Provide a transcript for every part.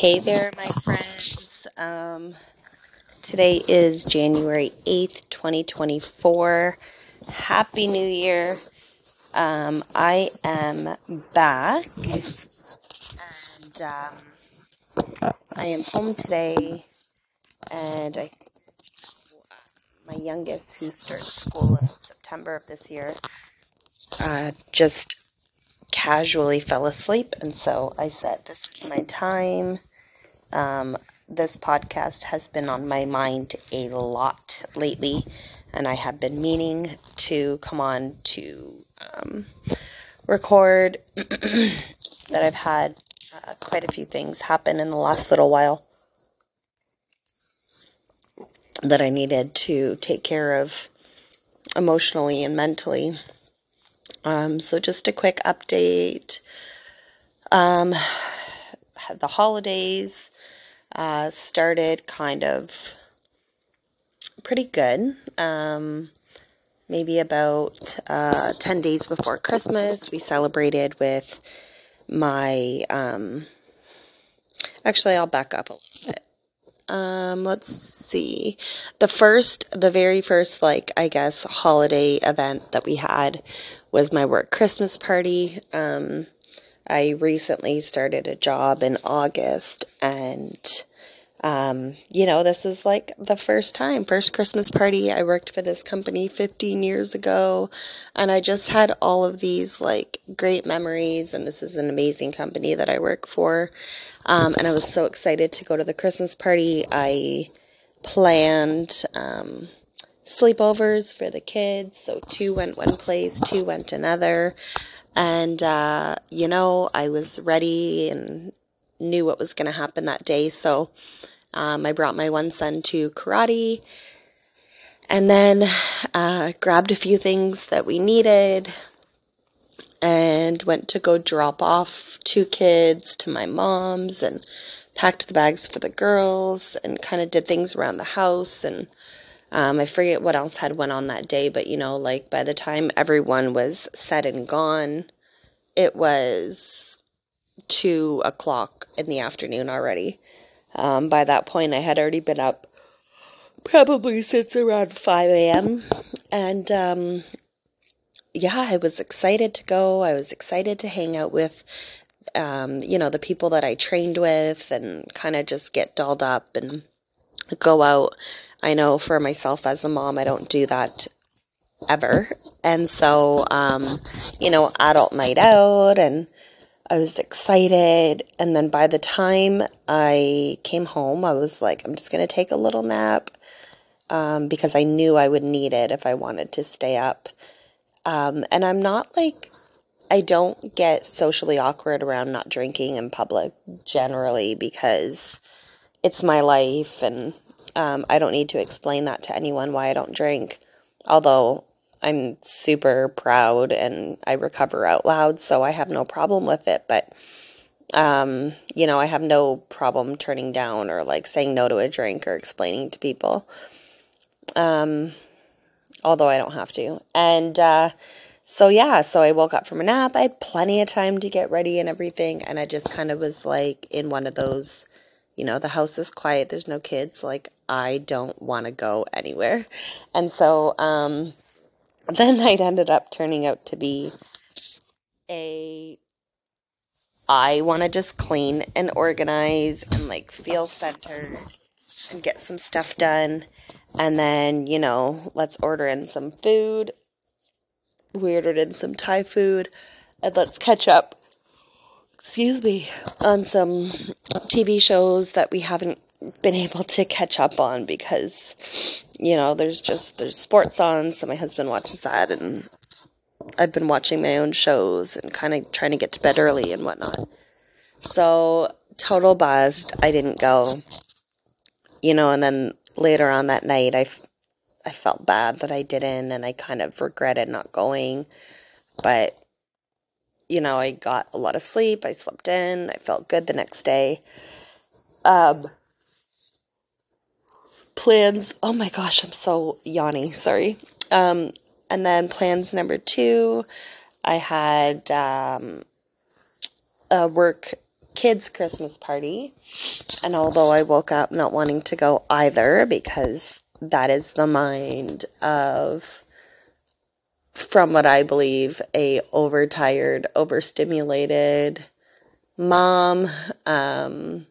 Hey there, my friends. Um, today is January 8th, 2024. Happy New Year. Um, I am back and um, I am home today. And I, my youngest, who starts school in September of this year, uh, just casually fell asleep. And so I said, This is my time. Um, this podcast has been on my mind a lot lately, and I have been meaning to come on to um, record that I've had uh, quite a few things happen in the last little while that I needed to take care of emotionally and mentally. Um, so, just a quick update. Um, the holidays uh, started kind of pretty good. Um, maybe about uh, 10 days before Christmas, we celebrated with my. Um, actually, I'll back up a little bit. Um, let's see. The first, the very first, like, I guess, holiday event that we had was my work Christmas party. Um, I recently started a job in August and um, you know, this is like the first time, first Christmas party. I worked for this company 15 years ago, and I just had all of these like great memories. And this is an amazing company that I work for. Um, and I was so excited to go to the Christmas party. I planned um, sleepovers for the kids. So two went one place, two went another. And, uh, you know, I was ready and knew what was going to happen that day. So um, I brought my one son to karate and then uh, grabbed a few things that we needed and went to go drop off two kids to my mom's and packed the bags for the girls and kind of did things around the house and um, I forget what else had went on that day, but you know, like by the time everyone was said and gone, it was two o'clock in the afternoon already. Um, by that point, I had already been up probably since around 5 a.m. And um, yeah, I was excited to go. I was excited to hang out with, um, you know, the people that I trained with and kind of just get dolled up and go out. I know for myself as a mom, I don't do that ever. And so, um, you know, adult night out and I was excited. And then by the time I came home, I was like, I'm just going to take a little nap um, because I knew I would need it if I wanted to stay up. Um, and I'm not like, I don't get socially awkward around not drinking in public generally because it's my life and um, I don't need to explain that to anyone why I don't drink. Although I'm super proud and I recover out loud, so I have no problem with it. But, um, you know, I have no problem turning down or like saying no to a drink or explaining to people. Um, although I don't have to. And, uh, so yeah, so I woke up from a nap. I had plenty of time to get ready and everything. And I just kind of was like in one of those, you know, the house is quiet, there's no kids. Like, I don't want to go anywhere. And so, um, the night ended up turning out to be a I want to just clean and organize and like feel centered and get some stuff done. And then, you know, let's order in some food. We ordered in some Thai food and let's catch up, excuse me, on some TV shows that we haven't been able to catch up on because you know there's just there's sports on so my husband watches that and i've been watching my own shows and kind of trying to get to bed early and whatnot. So total buzzed i didn't go you know and then later on that night i i felt bad that i didn't and i kind of regretted not going but you know i got a lot of sleep i slept in i felt good the next day um plans oh my gosh i'm so yawny sorry um, and then plans number two i had um, a work kids' Christmas party. And although I woke up not wanting to go either because that is the mind of from what I believe a overtired, overstimulated mom, um,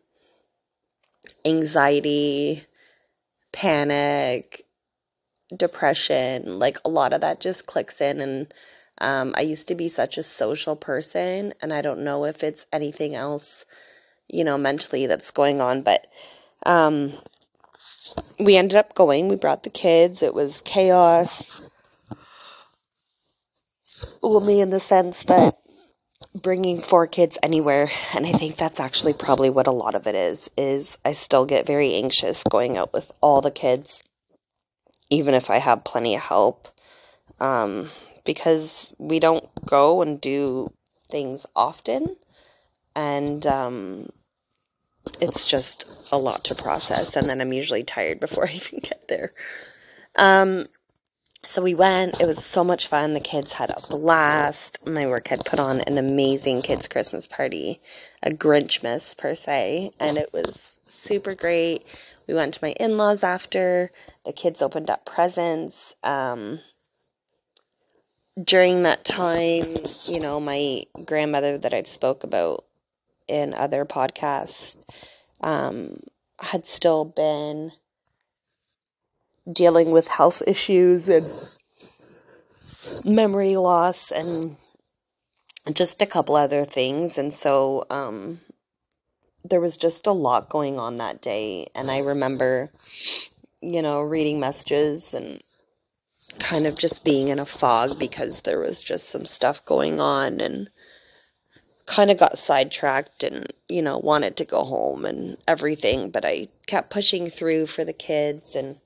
anxiety, panic, depression, like a lot of that just clicks in and um, I used to be such a social person, and I don't know if it's anything else, you know, mentally that's going on, but um, we ended up going. We brought the kids. It was chaos. Me in the sense that bringing four kids anywhere, and I think that's actually probably what a lot of it is, is I still get very anxious going out with all the kids, even if I have plenty of help. Um, because we don't go and do things often. And um, it's just a lot to process. And then I'm usually tired before I even get there. Um, so we went. It was so much fun. The kids had a blast. My work had put on an amazing kids' Christmas party, a Grinchmas per se, and it was super great. We went to my in laws after. The kids opened up presents. Um, during that time, you know, my grandmother that I've spoke about in other podcasts um, had still been dealing with health issues and memory loss and just a couple other things. And so um, there was just a lot going on that day. And I remember, you know, reading messages and kind of just being in a fog because there was just some stuff going on and kind of got sidetracked and you know wanted to go home and everything but i kept pushing through for the kids and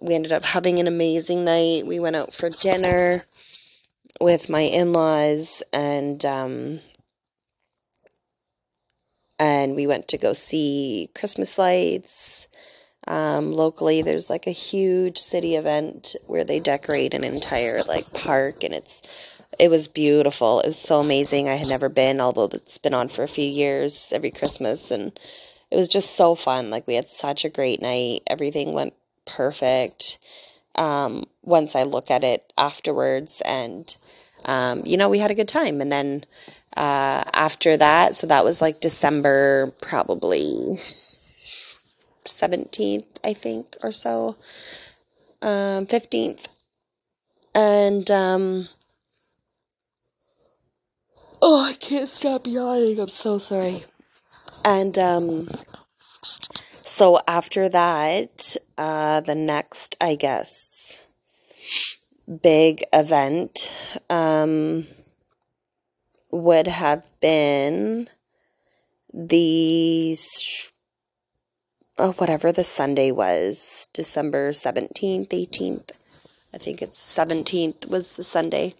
we ended up having an amazing night we went out for dinner with my in-laws and um and we went to go see christmas lights um, locally, there's like a huge city event where they decorate an entire like park, and it's it was beautiful. It was so amazing. I had never been, although it's been on for a few years every Christmas, and it was just so fun. Like we had such a great night. Everything went perfect. Um, once I look at it afterwards, and um, you know, we had a good time. And then uh, after that, so that was like December, probably 17th, I think, or so. Um, 15th. And, um, oh, I can't stop yawning. I'm so sorry. And, um, so after that, uh, the next, I guess, big event, um, would have been the oh, whatever the Sunday was, December 17th, 18th. I think it's 17th was the Sunday.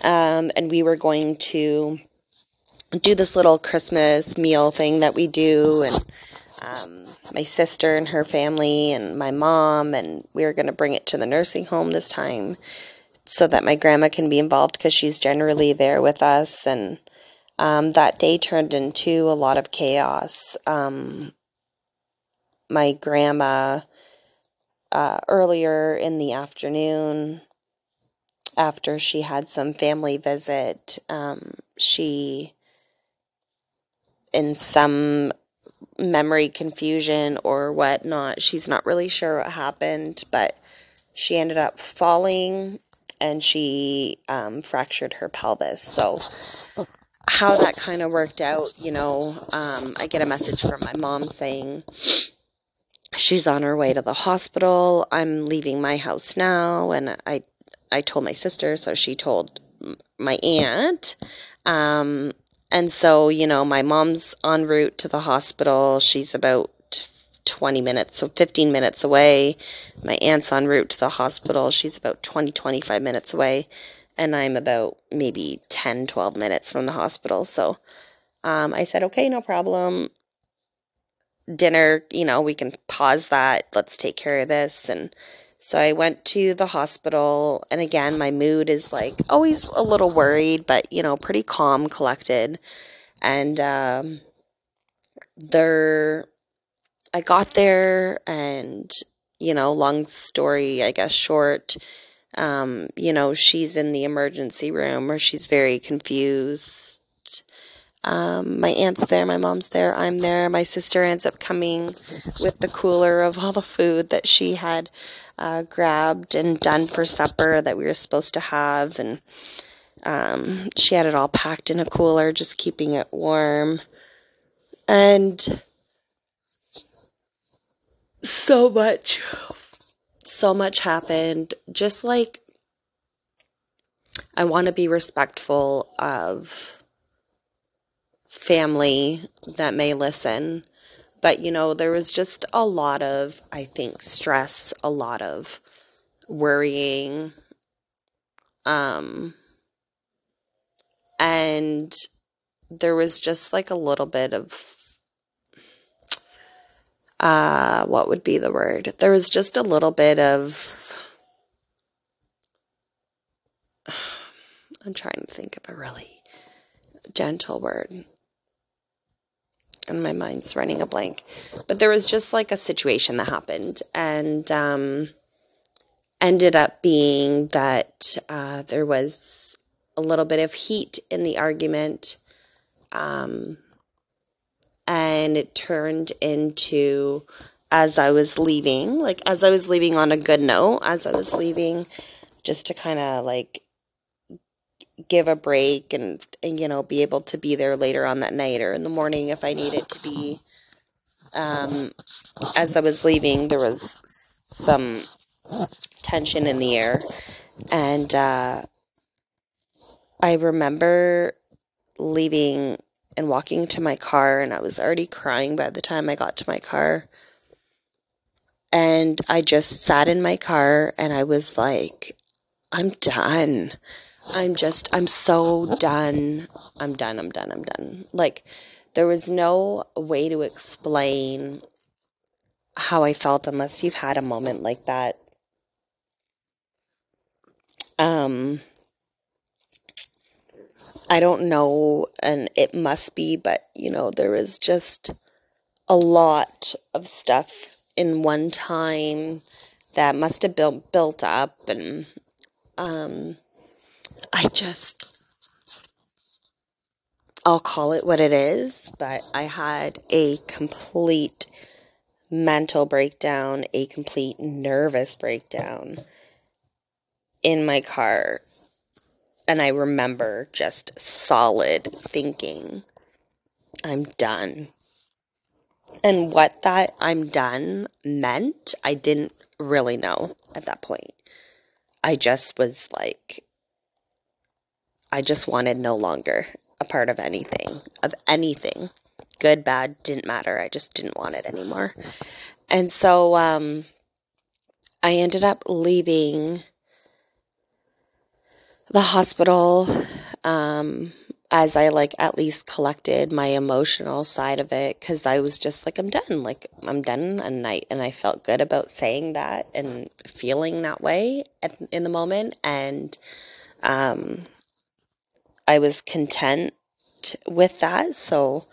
Um, and we were going to do this little Christmas meal thing that we do. And um, my sister and her family, and my mom, and we were going to bring it to the nursing home this time so that my grandma can be involved because she's generally there with us. And um, that day turned into a lot of chaos. Um, my grandma uh, earlier in the afternoon after she had some family visit. Um, she, in some memory confusion or whatnot, she's not really sure what happened, but she ended up falling and she um, fractured her pelvis. So, how that kind of worked out, you know, um, I get a message from my mom saying, she's on her way to the hospital. I'm leaving my house now, and I I told my sister, so she told my aunt. Um, and so, you know, my mom's en route to the hospital. She's about 20 minutes, so 15 minutes away. My aunt's en route to the hospital. She's about 20, 25 minutes away. And I'm about maybe 10, 12 minutes from the hospital. So um, I said, okay, no problem dinner, you know, we can pause that. Let's take care of this. And so I went to the hospital. And again, my mood is like always a little worried, but, you know, pretty calm, collected. And um, there, I got there, and you know, long story, I guess, short. Um, you know, she's in the emergency room, or she's very confused um, my aunt's there, my mom's there, I'm there. My sister ends up coming with the cooler of all the food that she had uh, grabbed and done for supper that we were supposed to have. And um, she had it all packed in a cooler, just keeping it warm. And so much, so much happened. Just like I want to be respectful of family that may listen. But, you know, there was just a lot of, I think, stress, a lot of worrying. Um, and there was just like a little bit of, uh, what would be the word? There was just a little bit of, I'm trying to think of a really gentle word and my mind's running a blank. But there was just like a situation that happened, and um, ended up being that uh, there was a little bit of heat in the argument, um, and it turned into as I was leaving, like as I was leaving on a good note, as I was leaving, just to kind of like give a break and, and you know be able to be there later on that night or in the morning if I needed to be. Um, as I was leaving, there was some tension in the air, and uh, I remember leaving and walking to my car, and I was already crying by the time I got to my car. And I just sat in my car and I was like, I'm done. I'm just, I'm so done. I'm done, I'm done, I'm done. Like, there was no way to explain how I felt unless you've had a moment like that. Um, I don't know, and it must be, but you know, there was just a lot of stuff in one time that must have built built up, and um, I just, I'll call it what it is, but I had a complete mental breakdown, a complete nervous breakdown in my car. And I remember just solid thinking, I'm done. And what that I'm done meant, I didn't really know at that point. I just was like, I just wanted no longer a part of anything, of anything. Good, bad, didn't matter. I just didn't want it anymore. And so um, I ended up leaving the hospital um, as I like at least collected my emotional side of it because I was just like I'm done like I'm done and I and I felt good about saying that and feeling that way at, in the moment and um, I was content with that. So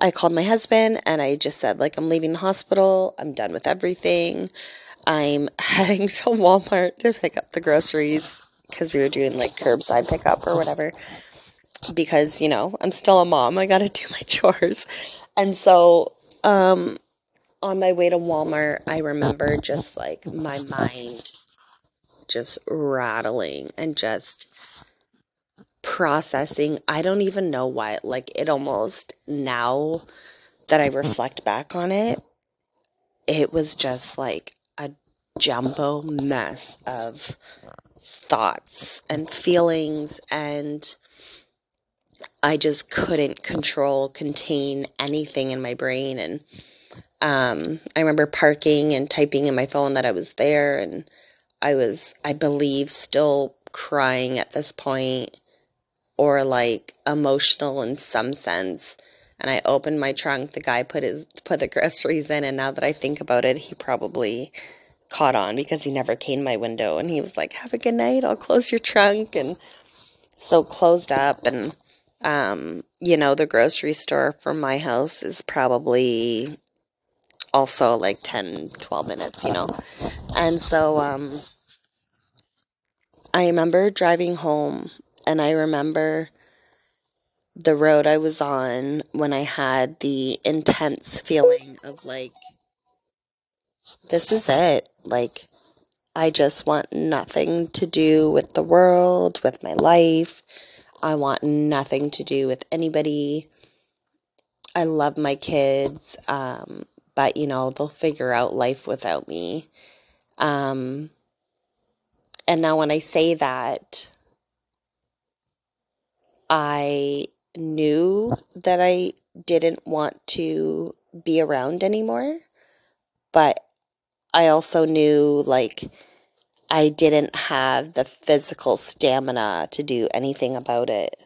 I called my husband and I just said, like, I'm leaving the hospital. I'm done with everything. I'm heading to Walmart to pick up the groceries because we were doing like curbside pickup or whatever. Because, you know, I'm still a mom. I got to do my chores. And so, um, on my way to Walmart, I remember just like my mind just rattling and just processing. I don't even know why. Like, it almost now that I reflect back on it, it was just like a jumbo mess of thoughts and feelings and I just couldn't control, contain anything in my brain. And um, I remember parking and typing in my phone that I was there, and I was, I believe, still crying at this point or like emotional in some sense. And I opened my trunk. The guy put his put the groceries in, and now that I think about it, he probably caught on because he never came my window, and he was like, "Have a good night. I'll close your trunk." And so closed up, and um, you know, the grocery store from my house is probably also like 10, 12 minutes, you know. And so um, I remember driving home and I remember the road I was on when I had the intense feeling of like, this is it. Like, I just want nothing to do with the world, with my life. I want nothing to do with anybody. I love my kids, um, but you know, they'll figure out life without me. Um, and now when I say that, I knew that I didn't want to be around anymore, but I also knew like I didn't have the physical stamina to do anything about it,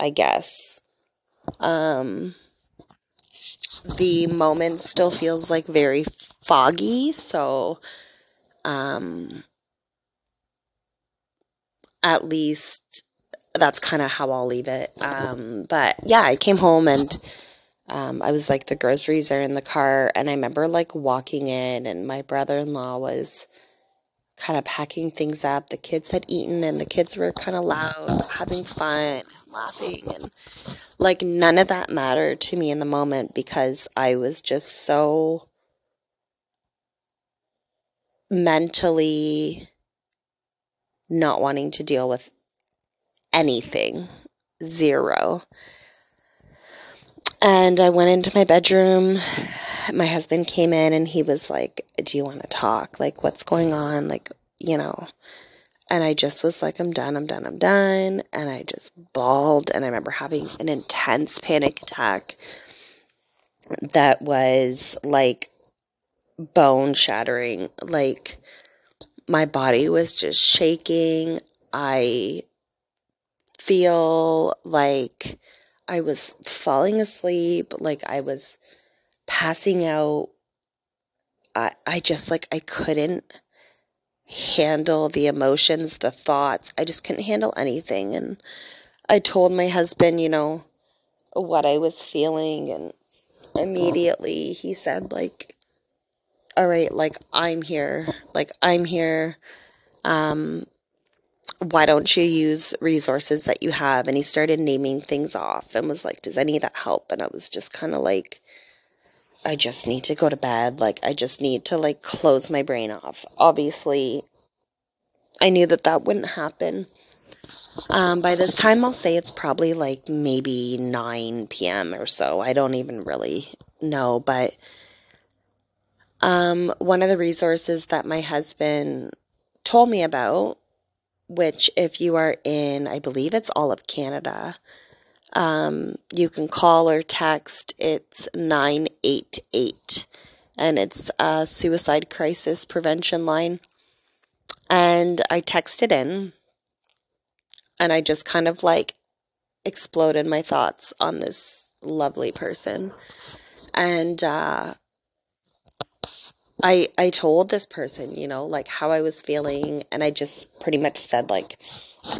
I guess. Um the moment still feels like very foggy, so um at least that's kind of how I'll leave it. Um but yeah, I came home and um, I was like, the groceries are in the car. And I remember like walking in, and my brother in law was kind of packing things up. The kids had eaten, and the kids were kind of loud, having fun, laughing. And like, none of that mattered to me in the moment because I was just so mentally not wanting to deal with anything. Zero. And I went into my bedroom. My husband came in and he was like, Do you want to talk? Like, what's going on? Like, you know. And I just was like, I'm done, I'm done, I'm done. And I just bawled. And I remember having an intense panic attack that was like bone shattering. Like, my body was just shaking. I feel like I was falling asleep, like I was passing out. I I just like I couldn't handle the emotions, the thoughts. I just couldn't handle anything and I told my husband, you know, what I was feeling and immediately he said like all right, like I'm here. Like I'm here. Um why don't you use resources that you have? And he started naming things off and was like, Does any of that help? And I was just kind of like, I just need to go to bed. Like, I just need to like close my brain off. Obviously, I knew that that wouldn't happen. Um, by this time, I'll say it's probably like maybe 9 p.m. or so. I don't even really know, but um, one of the resources that my husband told me about which, if you are in, I believe it's all of Canada, um, you can call or text. It's 988, and it's a suicide crisis prevention line. And I texted in, and I just kind of like exploded my thoughts on this lovely person. And uh, I I told this person, you know, like how I was feeling and I just pretty much said like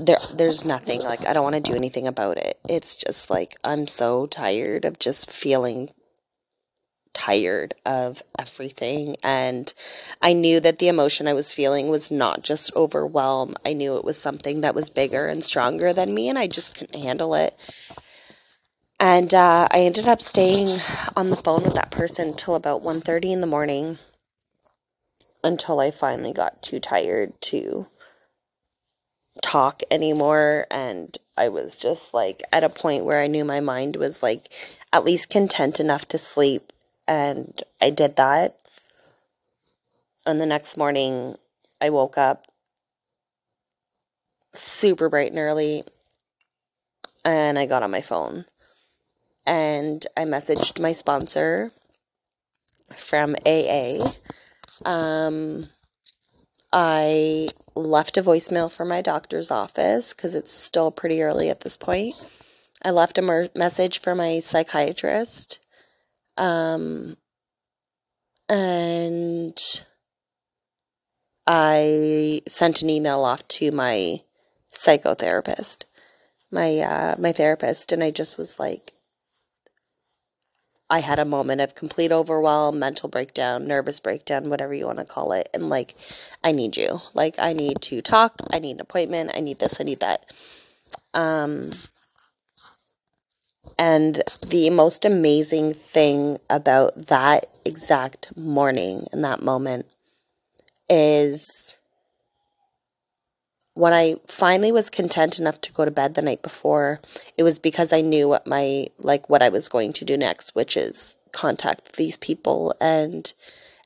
there there's nothing like I don't want to do anything about it. It's just like I'm so tired of just feeling tired of everything and I knew that the emotion I was feeling was not just overwhelm. I knew it was something that was bigger and stronger than me and I just couldn't handle it. And uh, I ended up staying on the phone with that person till about 1.30 in the morning until I finally got too tired to talk anymore and I was just like at a point where I knew my mind was like at least content enough to sleep and I did that. And the next morning I woke up super bright and early and I got on my phone and I messaged my sponsor from AA um, I left a voicemail for my doctor's office because it's still pretty early at this point. I left a mer- message for my psychiatrist. Um, and I sent an email off to my psychotherapist. my uh, my therapist, and I just was like, I had a moment of complete overwhelm, mental breakdown, nervous breakdown, whatever you want to call it. And like, I need you. Like, I need to talk. I need an appointment. I need this. I need that. Um, and the most amazing thing about that exact morning and that moment is when I finally was content enough to go to bed the night before, it was because I knew what my, like, what I was going to do next, which is contact these people and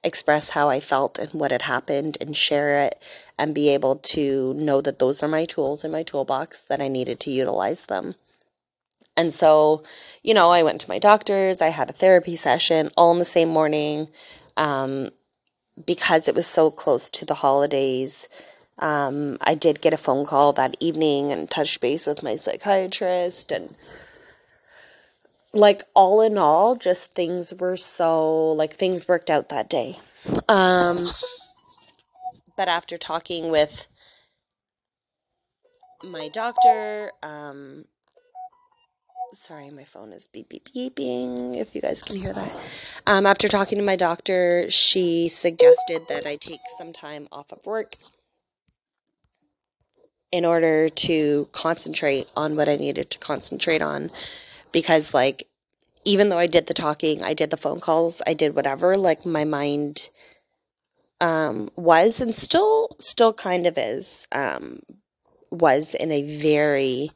express how I felt and what had happened and share it and be able to know that those are my tools in my toolbox that I needed to utilize them. And so, you know, I went to my doctor's, I had a therapy session all in the same morning um, because it was so close to the holidays. Um, I did get a phone call that evening and touched base with my psychiatrist and like all in all just things were so like things worked out that day. Um but after talking with my doctor um sorry my phone is beep beep beeping if you guys can hear that. Um after talking to my doctor she suggested that i take some time off of work in order to concentrate on what I needed to concentrate on. Because, like, even though I did the talking, I did the phone calls, I did whatever, like, my mind um, was and still, still kind of is, um, was in a very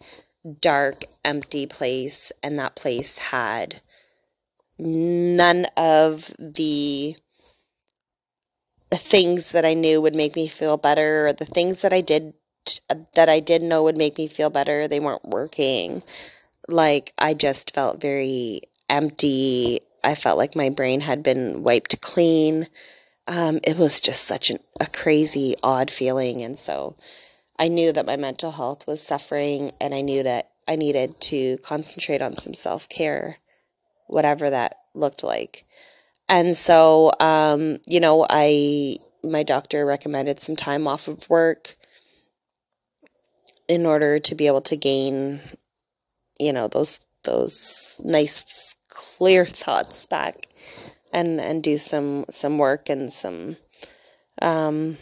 dark, empty place. And that place had none of the things that I knew would make me feel better or the things that I did that I did know would make me feel better, they weren't working. Like, I just felt very empty. I felt like my brain had been wiped clean. Um, it was just such an, a crazy, odd feeling. And so I knew that my mental health was suffering, and I knew that I needed to concentrate on some self care, whatever that looked like. And so, um, you know, I my doctor recommended some time off of work in order to be able to gain, you know, those those nice clear thoughts back and and do some some work and some um,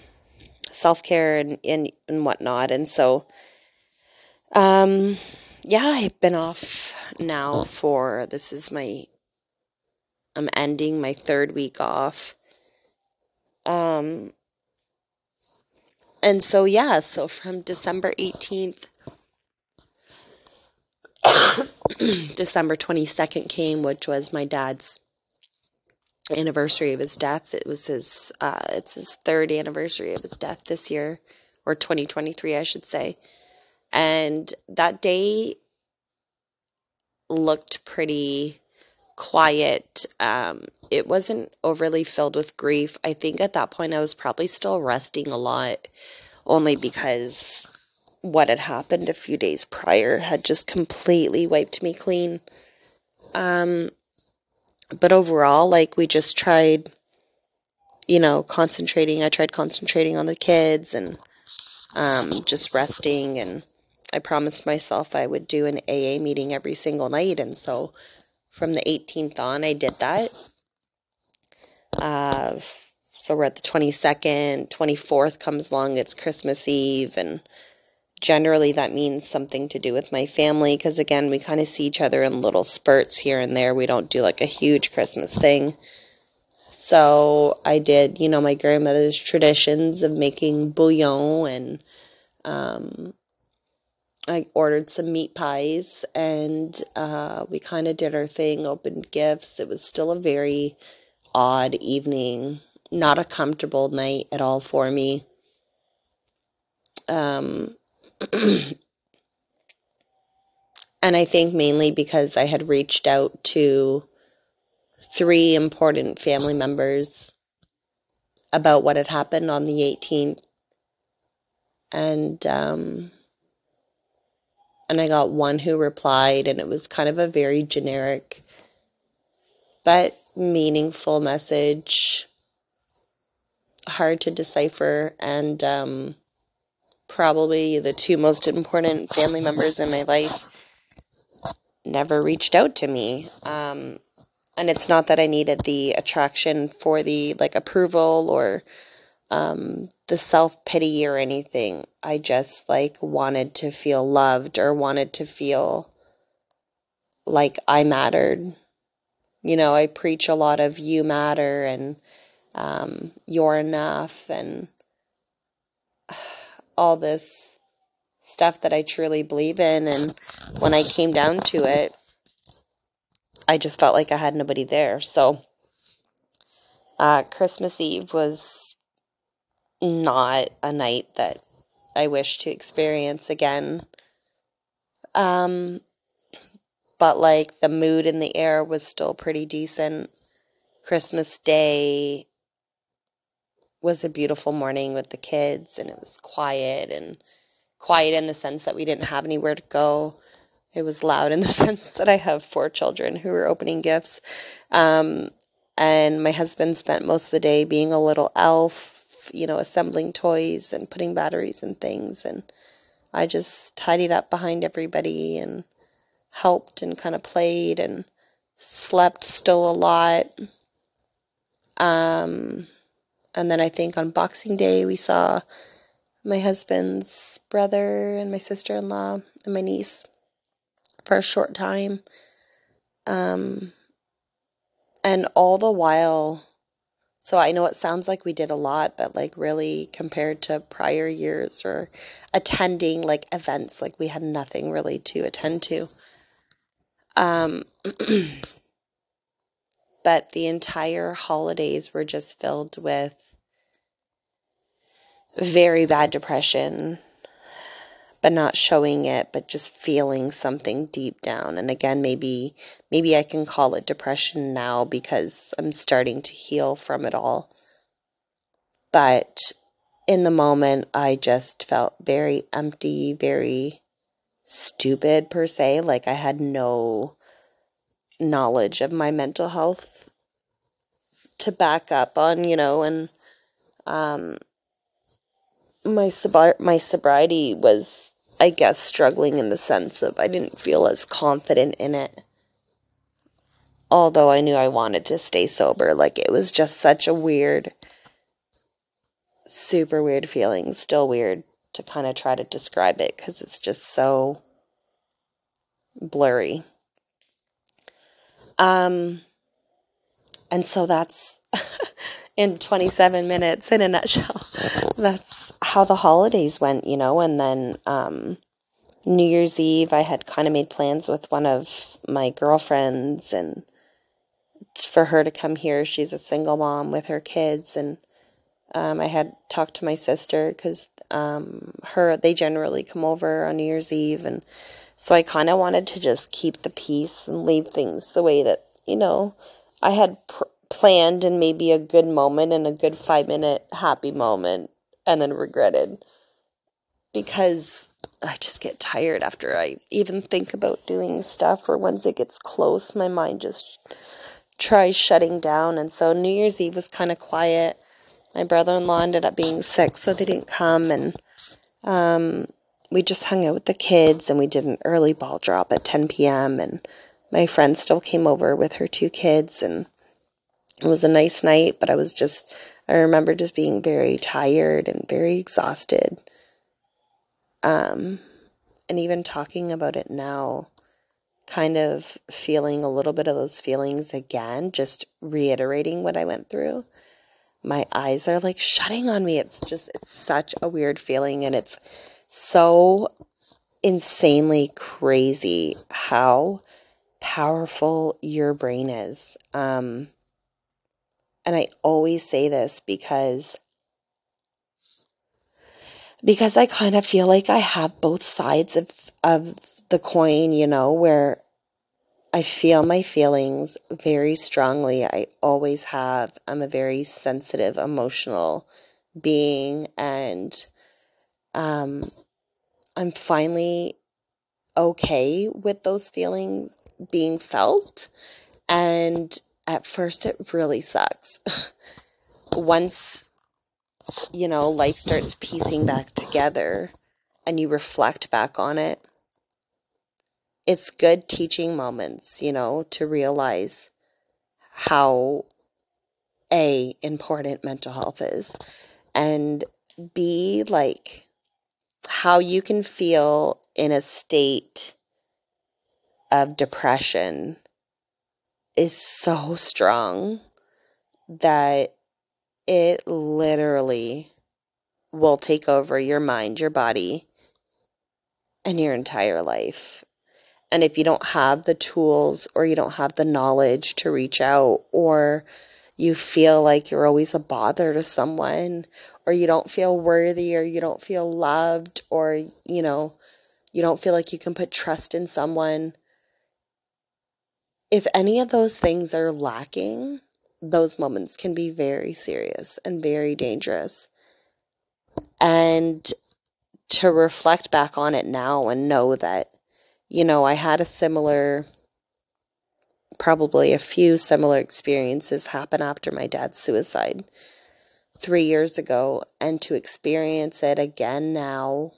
self care and, and and whatnot. And so, um, yeah, I've been off now for this is my I'm ending my third week off. Um, and so yeah, so from December 18th December 22nd came, which was my dad's anniversary of his death. It was his uh it's his third anniversary of his death this year or 2023 I should say. And that day looked pretty quiet. Um, it wasn't overly filled with grief. I think at that point I was probably still resting a lot, only because what had happened a few days prior had just completely wiped me clean. Um, but overall, like we just tried, you know, concentrating. I tried concentrating on the kids and um, just resting. And I promised myself I would do an AA meeting every single night. And so from the 18th on, I did that. Uh, so we're at the 22nd, 24th comes along, it's Christmas Eve, and generally that means something to do with my family because, again, we kind of see each other in little spurts here and there. We don't do like a huge Christmas thing. So I did, you know, my grandmother's traditions of making bouillon and um, I ordered some meat pies and uh, we kind of did our thing, opened gifts. It was still a very odd evening, not a comfortable night at all for me. Um, and I think mainly because I had reached out to three important family members about what had happened on the 18th. And, um, and I got one who replied, and it was kind of a very generic but meaningful message, hard to decipher, and um, probably the two most important family members in my life never reached out to me. Um, and it's not that I needed the attraction for the like approval or um, the self pity or anything. I just like wanted to feel loved or wanted to feel like I mattered. You know, I preach a lot of you matter and um, you're enough and all this stuff that I truly believe in. And when I came down to it, I just felt like I had nobody there. So uh, Christmas Eve was not a night that I wish to experience again. Um, but like the mood in the air was still pretty decent. Christmas Day was a beautiful morning with the kids, and it was quiet and quiet in the sense that we didn't have anywhere to go. It was loud in the sense that I have four children who were opening gifts. Um, and my husband spent most of the day being a little elf, you know, assembling toys and putting batteries and things. And I just tidied up behind everybody and helped and kind of played and slept still a lot. Um, and then I think on Boxing Day we saw my husband's brother and my sister in law and my niece for a short time. Um, and all the while, so I know it sounds like we did a lot, but like really compared to prior years or attending like events, like we had nothing really to attend to. Um, but the entire holidays were just filled with very bad depression, but not showing it, but just feeling something deep down. And again, maybe maybe I can call it depression now because I'm starting to heal from it all. But in the moment, I just felt very empty, very stupid per se. Like I had no knowledge of my mental health to back up on, you know, and um my sobri- my sobriety was I guess struggling in the sense of I didn't feel as confident in it. Although I knew I wanted to stay sober, like it was just such a weird super weird feeling, still weird to kind of try to describe it cuz it's just so blurry. Um and so that's in 27 minutes in a nutshell. That's how the holidays went, you know, and then um, New Year's Eve, I had kind of made plans with one of my girlfriends and for her to come here. She's a single mom with her kids, and um, I had talked to my sister because um, her they generally come over on New Year's Eve, and so I kind of wanted to just keep the peace and leave things the way that you know I had pr- planned and maybe a good moment and a good five minute happy moment and then regretted because I just get tired after I even think about doing stuff or once it gets close my mind just tries shutting down and so New Year's Eve was kind of quiet. My brother-in-law ended up being sick so they didn't come and um, we just hung out with the kids and we did an early ball drop at 10 p.m. and my friend still came over with her two kids and it was a nice night, but I was just, I remember just being very tired and very exhausted. Um, and even talking about it now, kind of feeling a little bit of those feelings again, just reiterating what I went through. My eyes are like shutting on me. It's just, it's such a weird feeling, and it's so insanely crazy how powerful your brain is. Um, and I always say this because because I kind of feel like I have both sides of of the coin, you know, where I feel my feelings very strongly. I always have. I'm a very sensitive, emotional being and um I'm finally okay with those feelings being felt and at first it really sucks. Once, you know, life starts piecing back together, and you reflect back on it, it's good teaching moments, you know, to realize how A, important mental health is, and B, like how you can feel in a state of depression is so strong that it literally will take over your mind, your body, and your entire life. And if you don't have the tools or you don't have the knowledge to reach out, or you feel like you're always a bother to someone, or you don't feel worthy, or you don't feel loved, or, you know, you don't feel like you can put trust in someone, if any of those things are lacking, those moments can be very serious and very dangerous. And to reflect back on it now and know that, you know, I had a similar, probably a few similar experiences happen after my dad's suicide three years ago, and to experience it again now.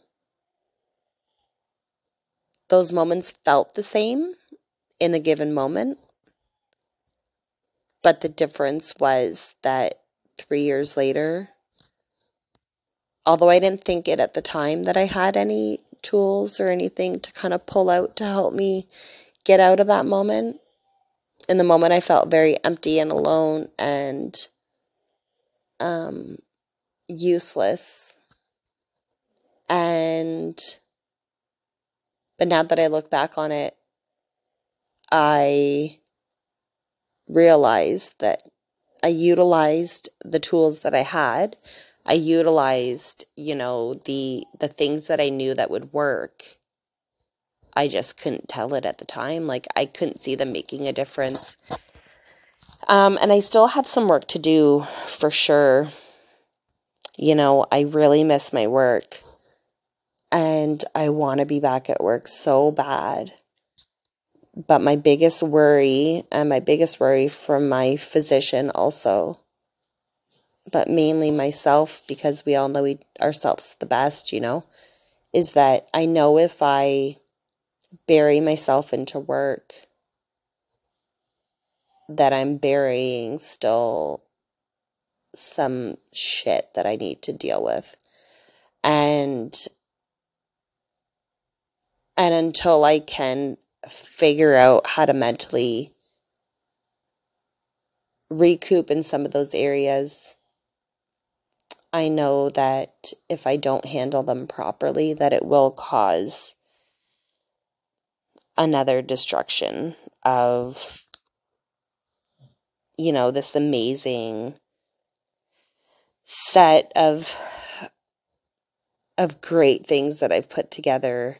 Those moments felt the same in a given moment. But the difference was that three years later, although I didn't think it at the time that I had any tools or anything to kind of pull out to help me get out of that moment, in the moment I felt very empty and alone and um, useless. And, but now that I look back on it, I realized that I utilized the tools that I had. I utilized, you know, the the things that I knew that would work. I just couldn't tell it at the time. Like I couldn't see them making a difference. Um, and I still have some work to do for sure. You know, I really miss my work. And I want to be back at work so bad. But my biggest worry, and my biggest worry from my physician also, but mainly myself, because we all know we, ourselves the best, you know, is that I know if I bury myself into work, that I'm burying still some shit that I need to deal with. And and until I can figure out how to mentally recoup in some of those areas. I know that if i don't handle them properly that it will cause another destruction of you know this amazing set of of great things that I've put together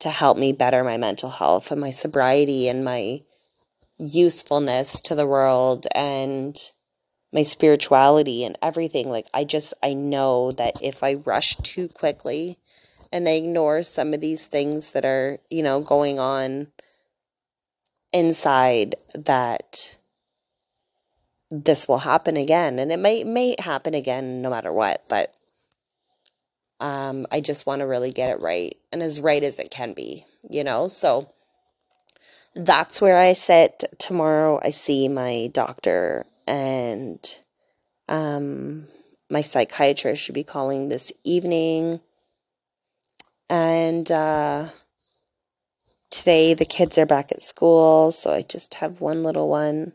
to help me better my mental health and my sobriety and my usefulness to the world and my spirituality and everything. Like i just i know that if i rush too quickly and i ignore some of these things that are you know going on inside that this will happen again. And it may may happen again no matter what but um, I just want to really get it right and as right as it can be, you know? So that's where I sit. Tomorrow I see my doctor and um, my psychiatrist should be calling this evening. And uh, today the kids are back at school, so I just have one little one.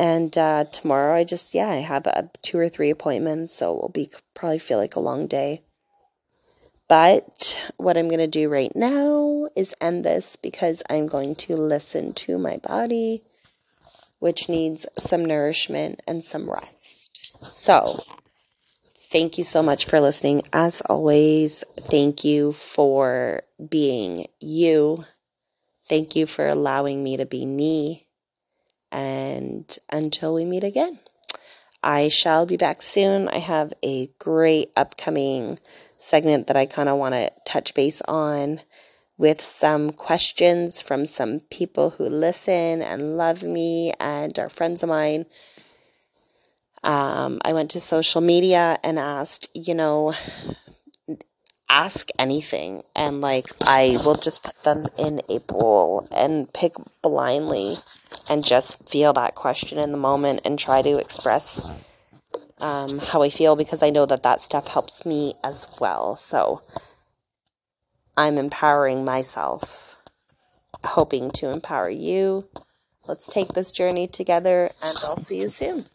And uh, tomorrow, I just, yeah, I have a, two or three appointments, so it will be probably feel like a long day. But what I'm going to do right now is end this because I'm going to listen to my body, which needs some nourishment and some rest. So, thank you so much for listening. As always, thank you for being you. Thank you for allowing me to be me. And until we meet again, I shall be back soon. I have a great upcoming segment that I kind of want to touch base on with some questions from some people who listen and love me and are friends of mine. Um, I went to social media and asked, you know, ask anything and like I will just put them in a bowl and pick blindly and just feel that question in the moment and try to express um, how I feel because I know that that stuff helps me as well. So I'm empowering myself, hoping to empower you. Let's take this journey together, and I'll see you soon.